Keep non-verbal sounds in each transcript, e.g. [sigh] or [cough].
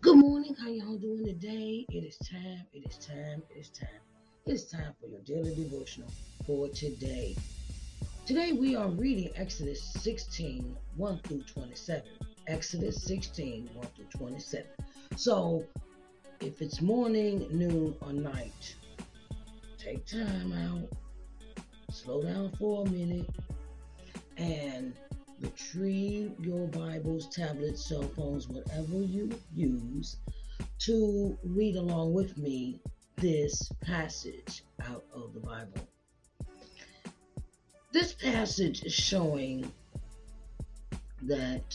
Good morning. How y'all doing today? It is time. It is time. It is time. It is time for your daily devotional for today. Today we are reading Exodus 16, 1 through 27. Exodus 16, 1 through 27. So if it's morning, noon, or night, take time out, slow down for a minute, and retrieve your Bibles, tablets, cell phones, whatever you use to read along with me this passage out of the Bible. This passage is showing that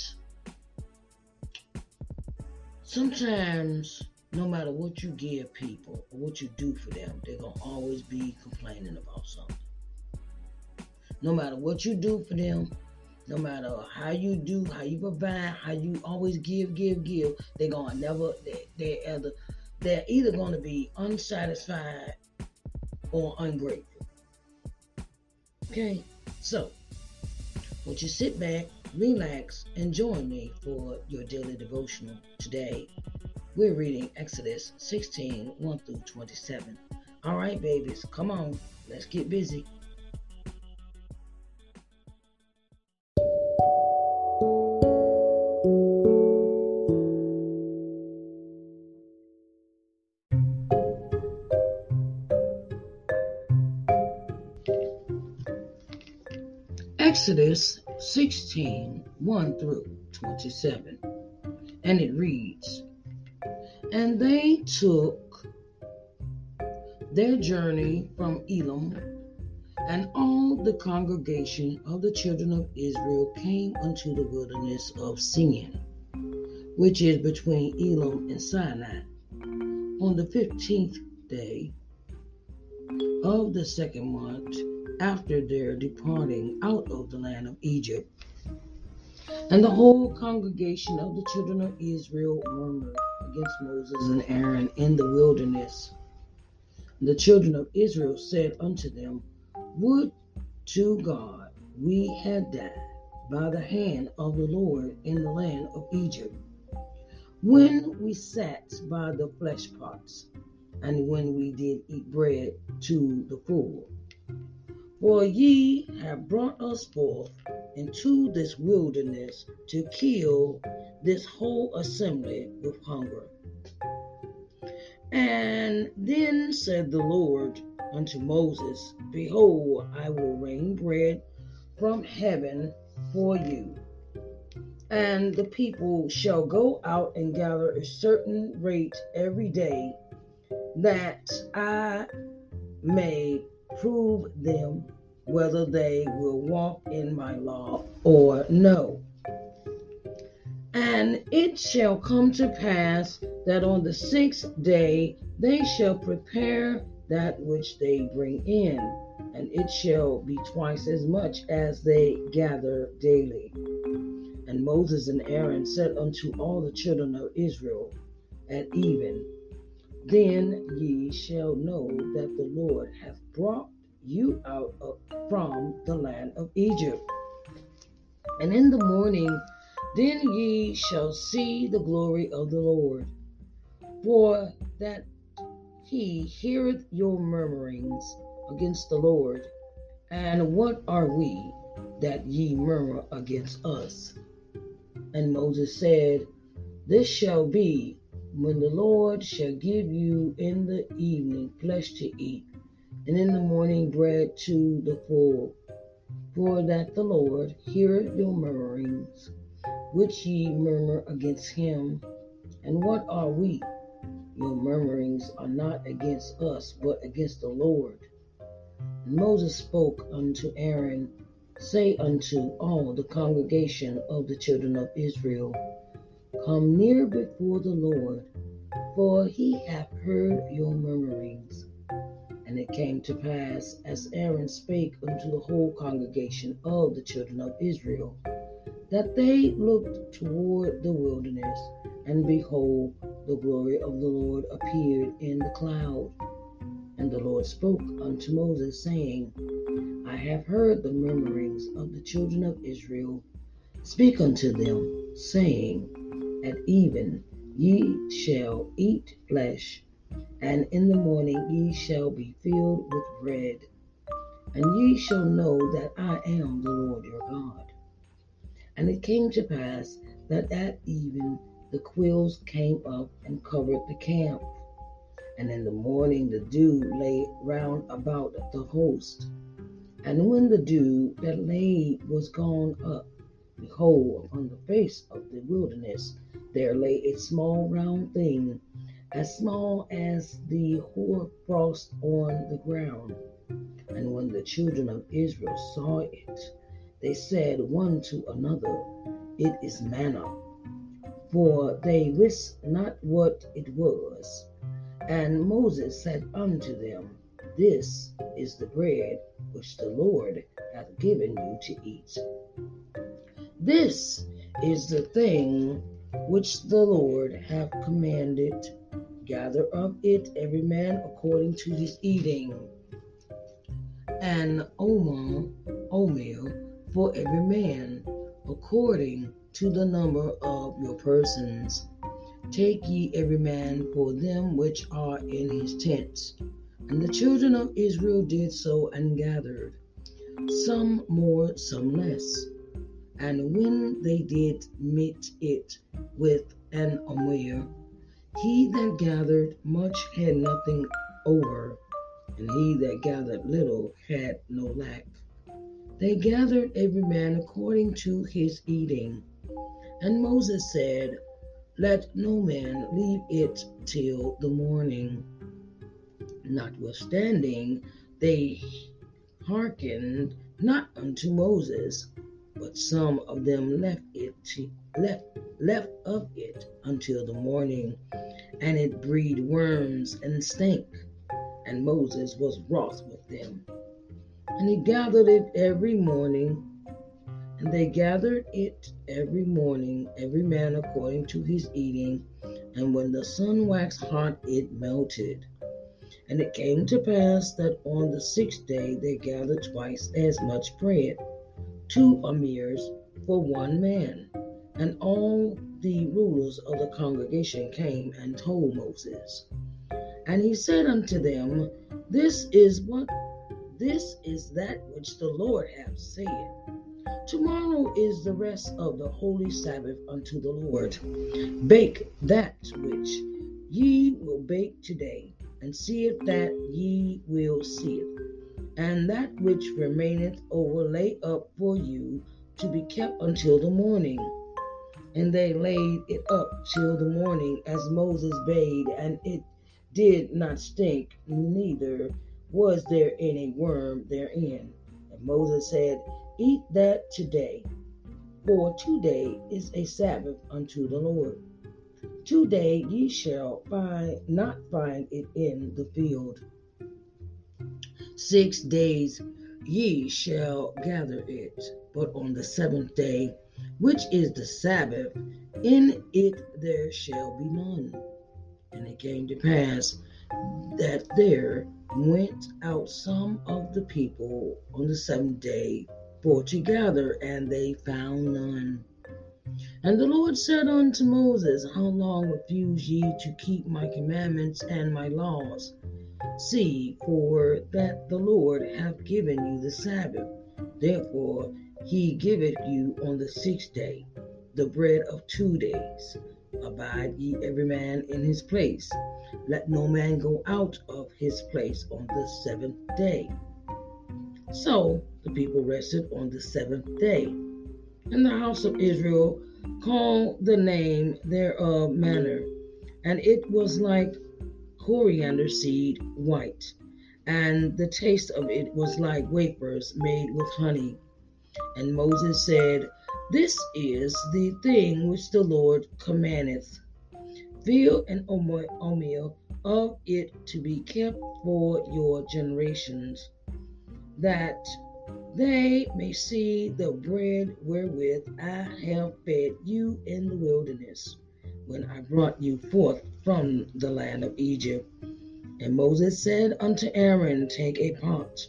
sometimes, no matter what you give people or what you do for them, they're going to always be complaining about something. No matter what you do for them, no matter how you do, how you provide, how you always give, give, give, they're gonna never they they're either they're either gonna be unsatisfied or ungrateful. Okay, so won't you sit back, relax, and join me for your daily devotional today. We're reading Exodus 16, 1 through 27. All right, babies, come on, let's get busy. Exodus 16 1 through 27. And it reads And they took their journey from Elim And all the congregation of the children of Israel came unto the wilderness of Sin, which is between Elim and Sinai, on the fifteenth day of the second month after their departing out of the land of Egypt. And the whole congregation of the children of Israel murmured against Moses and Aaron in the wilderness. The children of Israel said unto them, Would to God we had died by the hand of the Lord in the land of Egypt, when we sat by the flesh pots, and when we did eat bread to the full. For ye have brought us forth into this wilderness to kill this whole assembly with hunger. And then said the Lord unto Moses, Behold, I will rain bread from heaven for you. And the people shall go out and gather a certain rate every day, that I may prove them whether they will walk in my law or no. And it shall come to pass that on the sixth day they shall prepare that which they bring in, and it shall be twice as much as they gather daily. And Moses and Aaron said unto all the children of Israel at even, Then ye shall know that the Lord hath brought you out of, from the land of Egypt. And in the morning, then ye shall see the glory of the Lord, for that he heareth your murmurings against the Lord. And what are we that ye murmur against us? And Moses said, This shall be when the Lord shall give you in the evening flesh to eat, and in the morning bread to the full. For that the Lord heareth your murmurings, which ye murmur against him. And what are we? Your murmurings are not against us, but against the Lord. And Moses spoke unto Aaron, Say unto all the congregation of the children of Israel, Come near before the Lord, for he hath heard your murmurings. And it came to pass, as Aaron spake unto the whole congregation of the children of Israel, that they looked toward the wilderness, and behold, the glory of the Lord appeared in the cloud. And the Lord spoke unto Moses, saying, I have heard the murmurings of the children of Israel. Speak unto them, saying, At even ye shall eat flesh, and in the morning ye shall be filled with bread. And ye shall know that I am the Lord your God. And it came to pass that at even the quills came up and covered the camp. And in the morning the dew lay round about the host. And when the dew that lay was gone up, behold, upon the face of the wilderness there lay a small round thing, as small as the hoar frost on the ground. And when the children of Israel saw it, they said one to another, It is manna. For they wist not what it was. And Moses said unto them, This is the bread which the Lord hath given you to eat. This is the thing which the Lord hath commanded. Gather of it every man according to his eating, and omer, omer for every man according to the number of your persons. Take ye every man for them which are in his tents. And the children of Israel did so and gathered, some more, some less. And when they did meet it with an omer, he that gathered much had nothing over, and he that gathered little had no lack. They gathered every man according to his eating. And Moses said, Let no man leave it till the morning. Notwithstanding, they hearkened not unto Moses, but some of them left it to, left left of it until the morning, and it breed worms and stank. And Moses was wroth with them. And he gathered it every morning, and they gathered it every morning, every man according to his eating. And when the sun waxed hot, it melted. And it came to pass that on the sixth day they gathered twice as much bread, two omers for one man. And all the rulers of the congregation came and told Moses. And he said unto them, This is what this is that which the Lord hath said. Tomorrow is the rest of the holy Sabbath unto the Lord. Bake that which ye will bake today, and see if that ye will see it. And that which remaineth over lay up for you to be kept until the morning. And they laid it up till the morning, as Moses bade, and it did not stink, neither was there any worm therein. And Moses said, Eat that today, for today is a Sabbath unto the Lord. Today ye shall find not find it in the field. Six days ye shall gather it, but on the seventh day, which is the Sabbath, in it there shall be none. And it came to pass that there went out some of the people on the seventh day for to gather, and they found none. And the Lord said unto Moses, How long refuse ye to keep my commandments and my laws? See, for that the Lord hath given you the Sabbath. Therefore he giveth you on the sixth day the bread of two days. Abide ye every man in his place. Let no man go out of his place on the seventh day. So the people rested on the seventh day. And the house of Israel called the name thereof manna, and it was like coriander seed white, and the taste of it was like wafers made with honey. And Moses said, This is the thing which the Lord commandeth. Fill an omer of it to be kept for your generations, that they may see the bread wherewith I have fed you in the wilderness, when I brought you forth from the land of Egypt. And Moses said unto Aaron, Take a pot,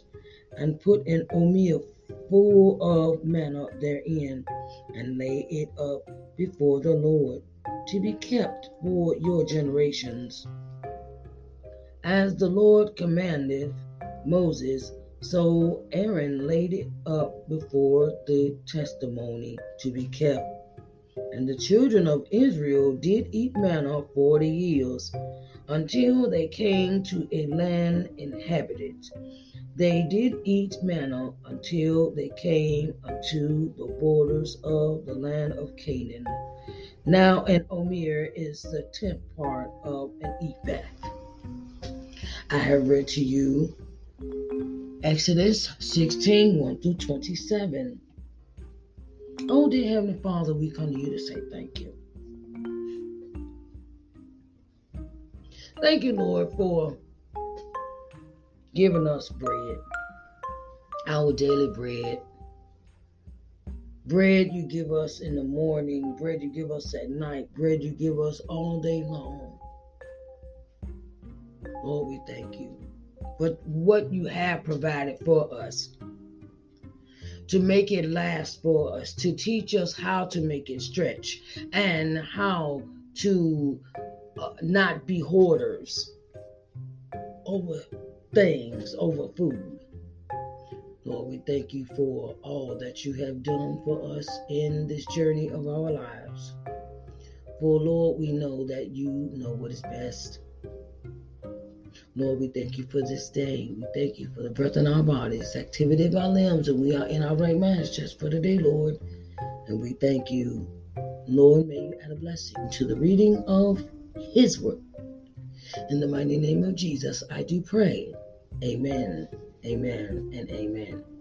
and put an omer full of manna therein, and lay it up before the Lord, to be kept for your generations. As the Lord commanded Moses, so Aaron laid it up before the testimony to be kept. And the children of Israel did eat manna forty years, until they came to a land inhabited. They did eat manna until they came unto the borders of the land of Canaan. Now an omer is the tenth part of an ephah. I have read to you Exodus 16 1 through 27. Oh, dear Heavenly Father, we come to you to say thank you. Thank you, Lord, for giving us bread, our daily bread. Bread you give us in the morning, bread you give us at night, bread you give us all day long. Lord, we thank you for what you have provided for us to make it last for us, to teach us how to make it stretch and how to uh, not be hoarders over things, over food. Lord, we thank you for all that you have done for us in this journey of our lives. For Lord, we know that you know what is best. Lord, we thank you for this day. We thank you for the breath in our bodies, activity of our limbs, and we are in our right minds just for today, Lord. And we thank you. Lord, may you add a blessing to the reading of His word. In the mighty name of Jesus, I do pray. Amen. Amen and amen.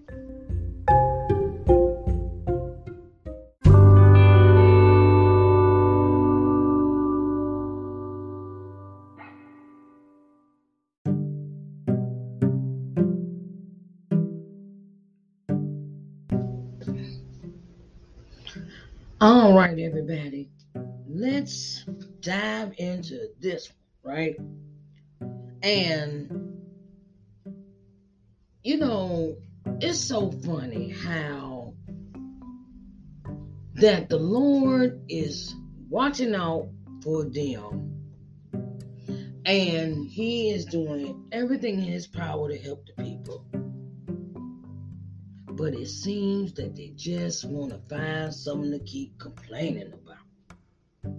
Everybody. Let's dive into this one, right? And you know, it's so funny how that the Lord is watching out for them and he is doing everything in his power to help the people. But it seems that they just want to find something to keep complaining about.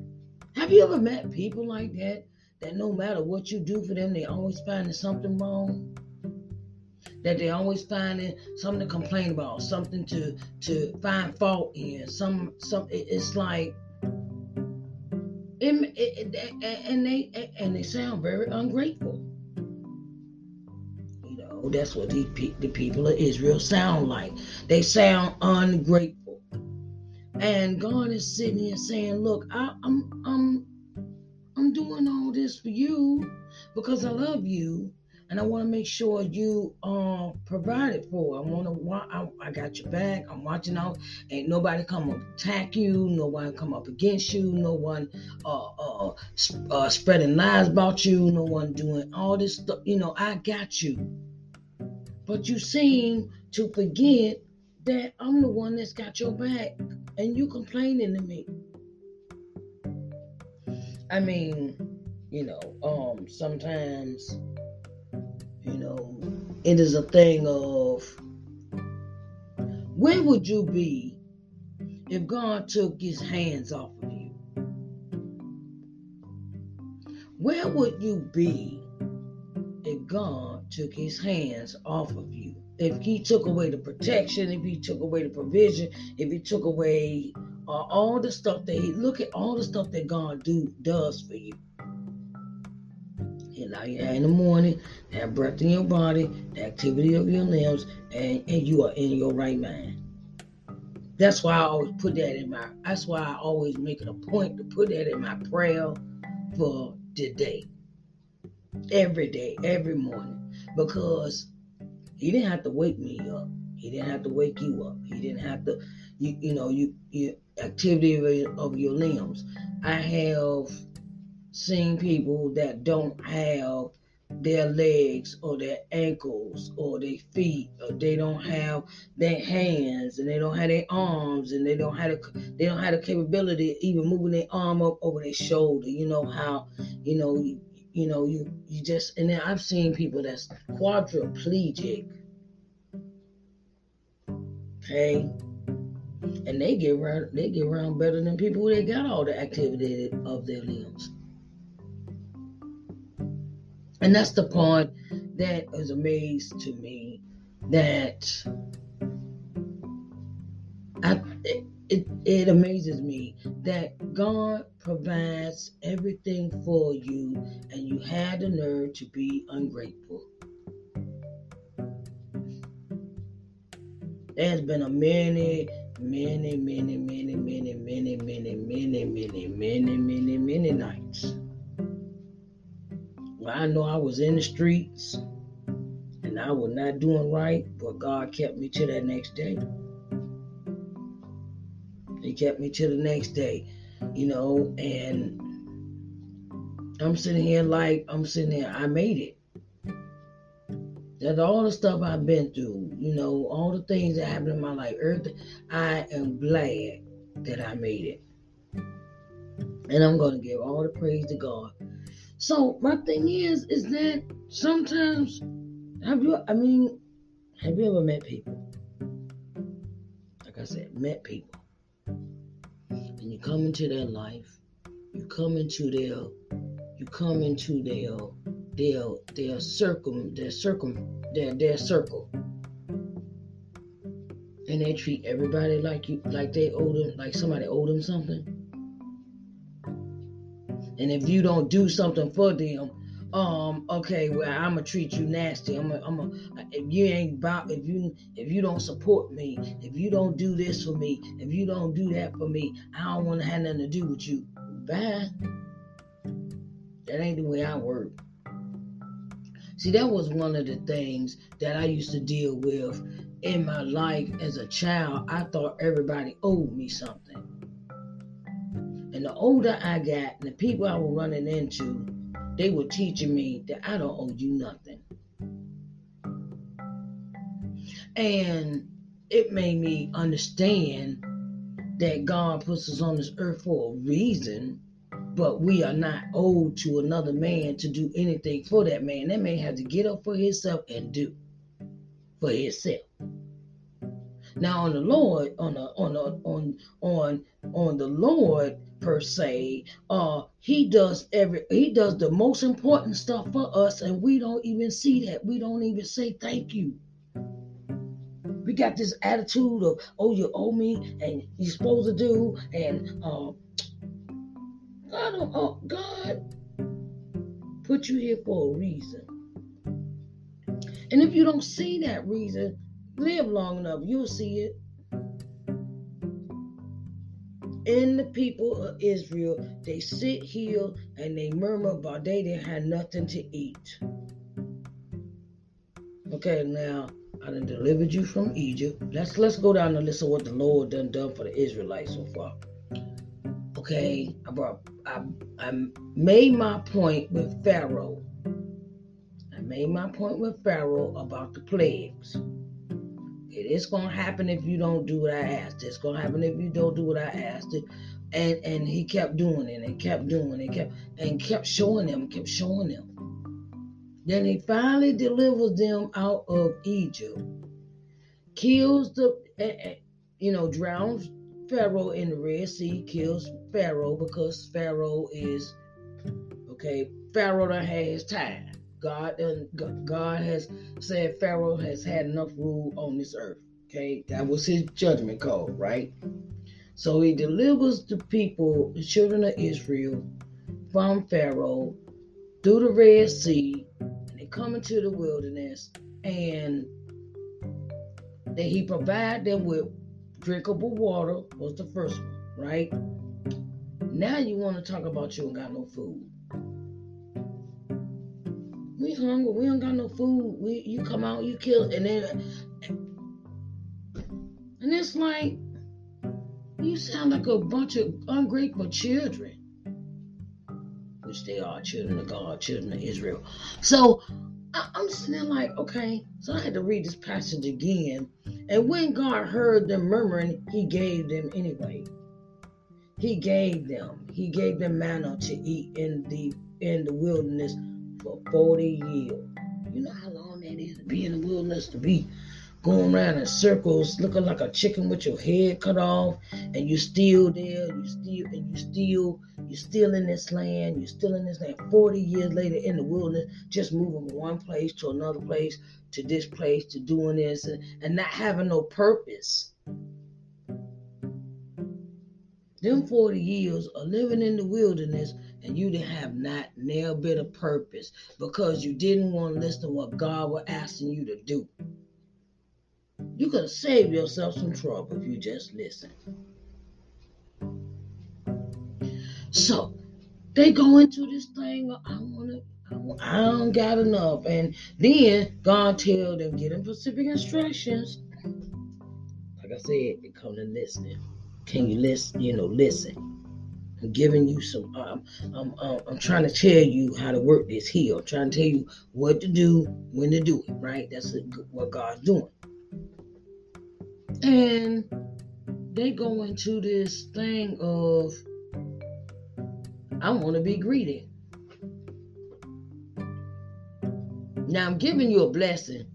Have you ever met people like that? That no matter what you do for them, they always finding something wrong? that they always finding something to complain about, something to to find fault in. Some some it's like it, it, it, and they and they sound very ungrateful. Know that's what the the people of Israel sound like. They sound ungrateful, and God is sitting here saying, "Look, I, I'm I'm I'm doing all this for you because I love you." and I want to make sure you um provided for. I want to I, I got your back. I'm watching out. Ain't nobody come attack you. No one come up against you. No one uh, uh, uh spreading lies about you. No one doing all this stuff. You know, I got you. But you seem to forget that I'm the one that's got your back, and you complaining to me. I mean, you know, um, sometimes you know, it is a thing of where would you be if God took his hands off of you? Where would you be if God took his hands off of you? If he took away the protection, if he took away the provision, if he took away uh, all the stuff that he look at all the stuff that God do does for you. You lie in the morning, have breath in your body, the activity of your limbs, and, and you are in your right mind. That's why I always put that in my that's why I always make it a point to put that in my prayer for today. Every day, every morning. Because he didn't have to wake me up. He didn't have to wake you up. He didn't have to you you know you you activity of, of your limbs. I have seen people that don't have their legs or their ankles or their feet or they don't have their hands and they don't have their arms and they don't have the they don't have the capability of even moving their arm up over their shoulder you know how you know you know you you just and then i've seen people that's quadriplegic. Okay? And they get around they get around better than people who they got all the activity of their limbs. And that's the part that is amazed to me that it, it amazes me that God provides everything for you and you had the nerve to be ungrateful. There's been a many, many, many, many, many, many, many, many, many, many, many, many nights I know I was in the streets and I was not doing right, but God kept me to that next day. He kept me till the next day, you know, and I'm sitting here like I'm sitting here, I made it. That all the stuff I've been through, you know, all the things that happened in my life, earth, I am glad that I made it. And I'm to give all the praise to God so my thing is, is that sometimes have you? I mean, have you ever met people? Like I said, met people, you come into their life, you come into their, you come into their, their, their circle, their circle, their their circle, and they treat everybody like you, like they owe them, like somebody owe them something. And if you don't do something for them, um, okay, well, I'm gonna treat you nasty. I'm gonna, I'm if you ain't about, if you, if you don't support me, if you don't do this for me, if you don't do that for me, I don't want to have nothing to do with you. Bye. That ain't the way I work. See, that was one of the things that I used to deal with in my life as a child. I thought everybody owed me something. And the older I got, and the people I was running into, they were teaching me that I don't owe you nothing. And it made me understand that God puts us on this earth for a reason, but we are not owed to another man to do anything for that man. That man has to get up for himself and do for himself. Now on the Lord, on the on the, on on on the Lord per se, uh, he does every he does the most important stuff for us, and we don't even see that. We don't even say thank you. We got this attitude of, oh, you owe me, and you're supposed to do, and uh, God, oh, God put you here for a reason. And if you don't see that reason, live long enough, you'll see it. In the people of Israel, they sit here and they murmur about they didn't have nothing to eat. Okay, now I done delivered you from Egypt. Let's let's go down the list of what the Lord done done for the Israelites so far. Okay, I brought I, I made my point with Pharaoh. I made my point with Pharaoh about the plagues. It's gonna happen if you don't do what I asked. It's gonna happen if you don't do what I asked. It, and and he kept doing it and kept doing it, kept and kept showing them, kept showing them. Then he finally delivers them out of Egypt, kills the, eh, eh, you know, drowns Pharaoh in the Red Sea, kills Pharaoh because Pharaoh is okay. Pharaoh done had his time. God and God has said Pharaoh has had enough rule on this earth. Okay, that was his judgment call, right? So he delivers the people, the children of Israel, from Pharaoh through the Red Sea, and they come into the wilderness, and that he provide them with drinkable water was the first one, right? Now you want to talk about you don't got no food we hungry. We don't got no food. We you come out, you kill, and then and it's like you sound like a bunch of ungrateful children, which they are children of God, children of Israel. So I, I'm sitting like, okay. So I had to read this passage again. And when God heard them murmuring, He gave them anyway. He gave them. He gave them manna to eat in the in the wilderness for 40 years. You know how long that is to be in the wilderness, to be going around in circles, looking like a chicken with your head cut off, and you're still there, you still, and you still, you're still in this land, you're still in this land. 40 years later in the wilderness, just moving from one place to another place, to this place, to doing this, and, and not having no purpose. Them 40 years of living in the wilderness and you didn't have not nail bit of purpose because you didn't want to listen to what God was asking you to do. You could have saved yourself some trouble if you just listened. So they go into this thing. I want to. I don't got enough, and then God tell them get them specific instructions. Like I said, it come to listening. Can you listen? You know, listen. I'm giving you some. Um, I'm, um, I'm trying to tell you how to work this here. I'm trying to tell you what to do, when to do it. Right? That's what God's doing. And they go into this thing of, I want to be greedy. Now I'm giving you a blessing,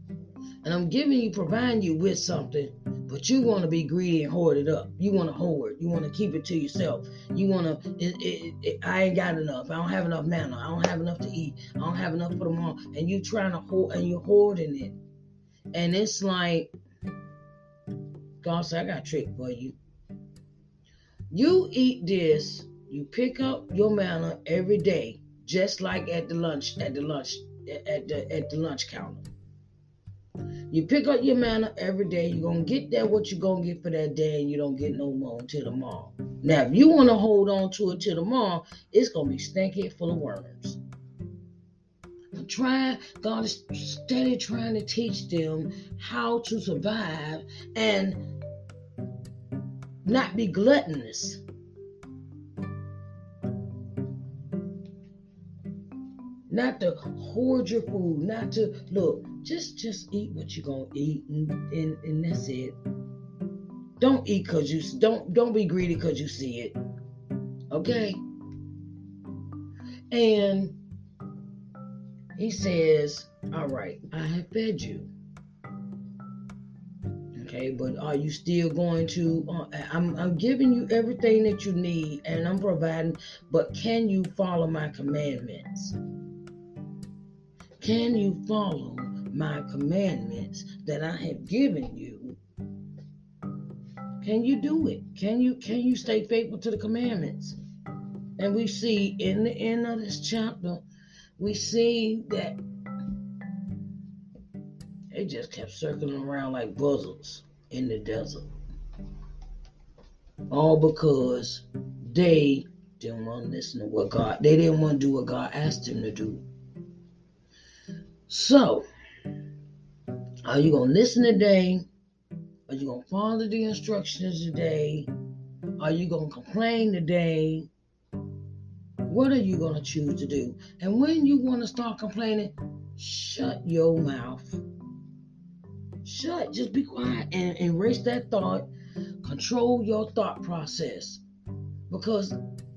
and I'm giving you, providing you with something but you want to be greedy and hoard it up. You want to hoard. You want to keep it to yourself. You want to. I ain't got enough. I don't have enough manna. I don't have enough to eat. I don't have enough for tomorrow. And you trying to hoard, and you're hoarding it. And it's like, God said, I got a trick for you. You eat this. You pick up your manna every day just like at the lunch at the lunch at the at the lunch counter. You pick up your manna every day. You're gonna get that what you're gonna get for that day, and you don't get no more until tomorrow. Now, if you want to hold on to it till tomorrow, it's gonna be stinky full of worms. I'm trying, God is steady trying to teach them how to survive and not be gluttonous. Not to hoard your food, not to look, just just eat what you're gonna eat and, and, and that's it. Don't eat cause you don't don't be greedy cause you see it. Okay? And he says, All right, I have fed you. Okay, but are you still going to? Uh, I'm, I'm giving you everything that you need and I'm providing, but can you follow my commandments? Can you follow my commandments that I have given you? Can you do it? Can you can you stay faithful to the commandments? And we see in the end of this chapter, we see that they just kept circling around like buzzards in the desert. All because they didn't want to listen to what God, they didn't want to do what God asked them to do. So, are you going to listen today? Are you going to follow the instructions today? Are you going to complain today? What are you going to choose to do? And when you want to start complaining, shut your mouth. Shut. Just be quiet and erase that thought. Control your thought process. Because,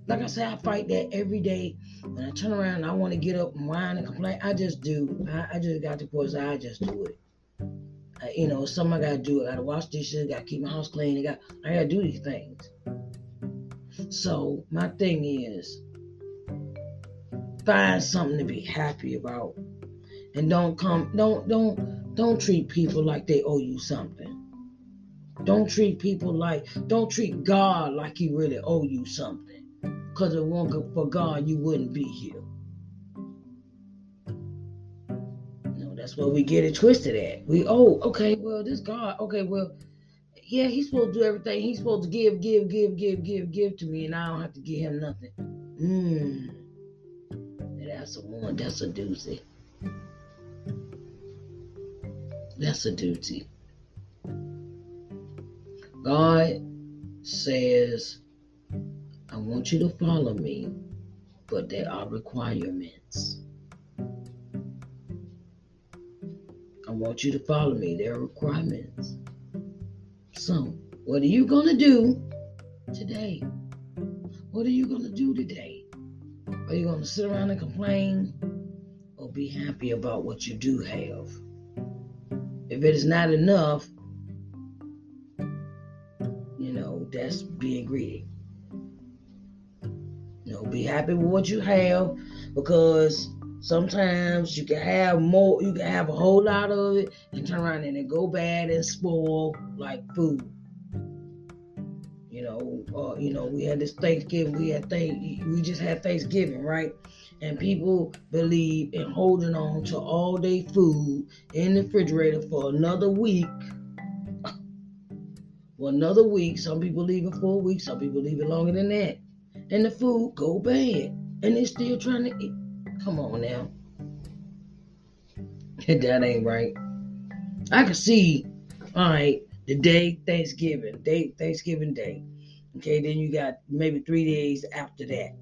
like I said, I fight that every day. When I turn around and I want to get up and whine and complain, I just do. I, I just got to point I just do it. You know, something I gotta do. I gotta wash dishes. I gotta keep my house clean. I got. I gotta do these things. So my thing is, find something to be happy about, and don't come. Don't don't don't treat people like they owe you something. Don't treat people like. Don't treat God like He really owe you something. Because if it weren't for God, you wouldn't be here. That's where we get it twisted at. We, oh, okay, well, this God, okay, well, yeah, he's supposed to do everything. He's supposed to give, give, give, give, give, give to me, and I don't have to give him nothing. Mmm. That's a one. That's a doozy. That's a duty. God says I want you to follow me, but there are requirements. Want you to follow me. There are requirements. So, what are you going to do today? What are you going to do today? Are you going to sit around and complain or be happy about what you do have? If it is not enough, you know, that's being greedy. You know, be happy with what you have because sometimes you can have more, you can have a whole lot of it and turn around and it go bad and spoil like food. You know, uh, you know, we had this Thanksgiving, we had thank, we just had Thanksgiving, right? And people believe in holding on to all day food in the refrigerator for another week. [laughs] For another week, some people leave it for a week, some people leave it longer than that and the food go bad, and they're still trying to eat. Come on now, that ain't right. I can see, all right, the day Thanksgiving, day Thanksgiving Day. Okay, then you got maybe three days after that,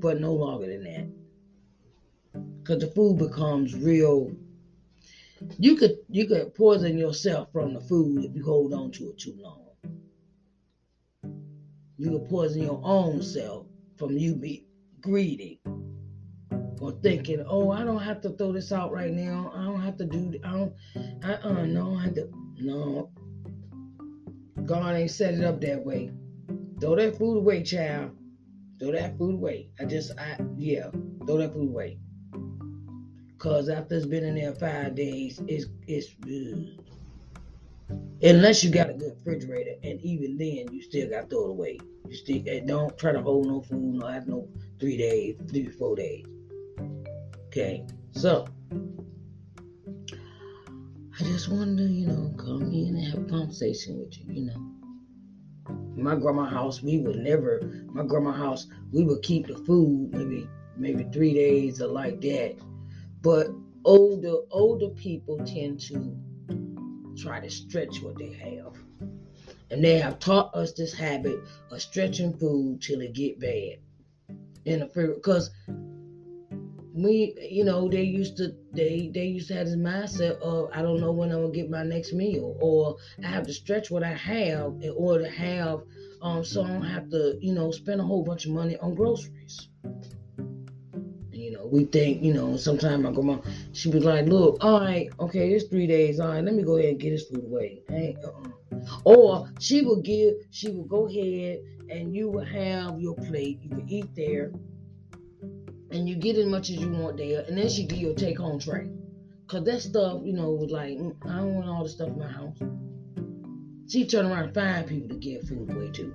but no longer than that, because the food becomes real. You could you could poison yourself from the food if you hold on to it too long. You can poison your own self from you be greedy or thinking, oh, I don't have to throw this out right now. I don't have to do. I don't. I uh no. I have to no. God ain't set it up that way. Throw that food away, child. Throw that food away. I just I yeah. Throw that food away. Cause after it's been in there five days, it's it's. Ugh. Unless you got a good refrigerator, and even then, you still got to throw it away. You stick and don't try to hold no food, no have no three days, three, four days. Okay, so I just wanted to, you know, come in and have a conversation with you, you know. My grandma house, we would never my grandma house, we would keep the food maybe maybe three days or like that. But older older people tend to try to stretch what they have. And they have taught us this habit of stretching food till it get bad. In a because we you know they used to they they used to have this mindset of I don't know when I'm gonna get my next meal or I have to stretch what I have in order to have um so I don't have to you know spend a whole bunch of money on groceries. You know we think you know sometimes my grandma she be like look all right okay it's three days all right let me go ahead and get this food away hey, uh-uh. or she would give she would go ahead and you would have your plate you could eat there and you get as much as you want there, and then she give you a take home tray. Cause that stuff, you know, was like, mm, I don't want all the stuff in my house. She turn around and find people to give food away to.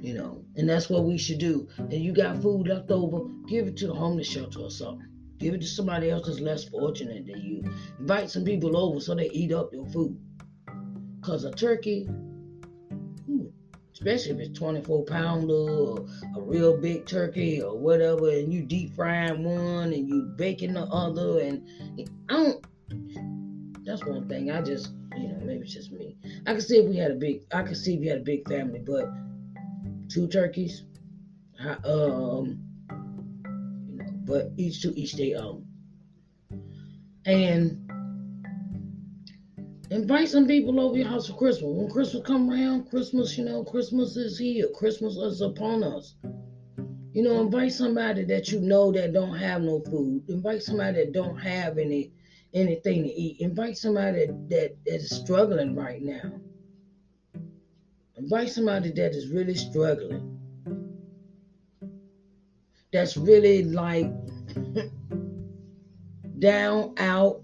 You know, and that's what we should do. And you got food left over, give it to the homeless shelter or something. Give it to somebody else that's less fortunate than you. Invite some people over so they eat up your food. Cause a turkey, especially if it's 24 pounder or a real big turkey or whatever, and you deep frying one and you baking the other, and I don't. That's one thing. I just, you know, maybe it's just me. I could see if we had a big, I could see if you had a big family, but two turkeys, um, you know, but each to each their own, and Invite some people over your house for Christmas. When Christmas come around, Christmas, you know, Christmas is here. Christmas is upon us. You know, invite somebody that you know that don't have no food. Invite somebody that don't have any anything to eat. Invite somebody that, that, that is struggling right now. Invite somebody that is really struggling. That's really like [laughs] down, out,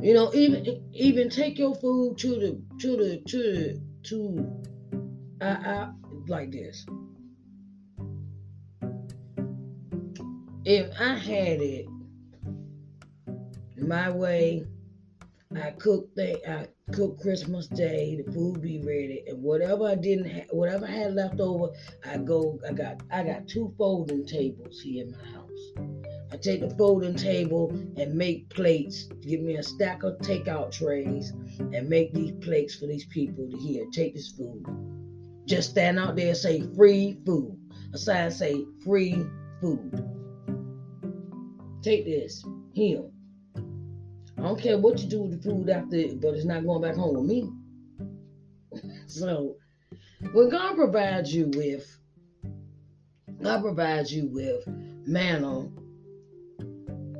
you know, even even take your food to the to the to the to I, I like this. If I had it my way, I cook they I cook Christmas Day, the food be ready, and whatever I didn't have, whatever I had left over, I go. I got I got two folding tables here in my house. I take a folding table and make plates. Give me a stack of takeout trays and make these plates for these people to here. Take this food. Just stand out there and say free food. A sign say free food. Take this. Here. I don't care what you do with the food after, but it's not going back home with me. [laughs] so when God provides you with, God provides you with manna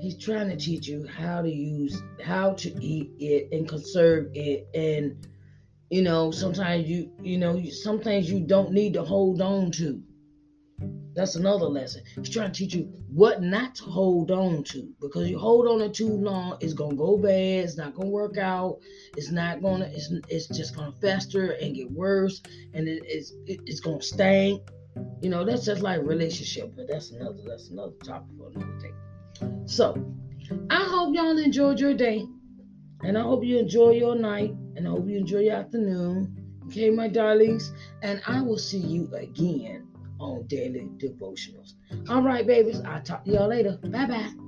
He's trying to teach you how to use, how to eat it and conserve it. And, you know, sometimes you, you know, sometimes you don't need to hold on to. That's another lesson. He's trying to teach you what not to hold on to because you hold on to too long, it's gonna go bad. It's not gonna work out. It's not gonna. It's it's just gonna fester and get worse, and it, it's it, it's gonna stink. You know, that's just like relationship, but that's another that's another topic for another day. So, I hope y'all enjoyed your day. And I hope you enjoy your night. And I hope you enjoy your afternoon. Okay, my darlings. And I will see you again on Daily Devotionals. All right, babies. I'll talk to y'all later. Bye bye.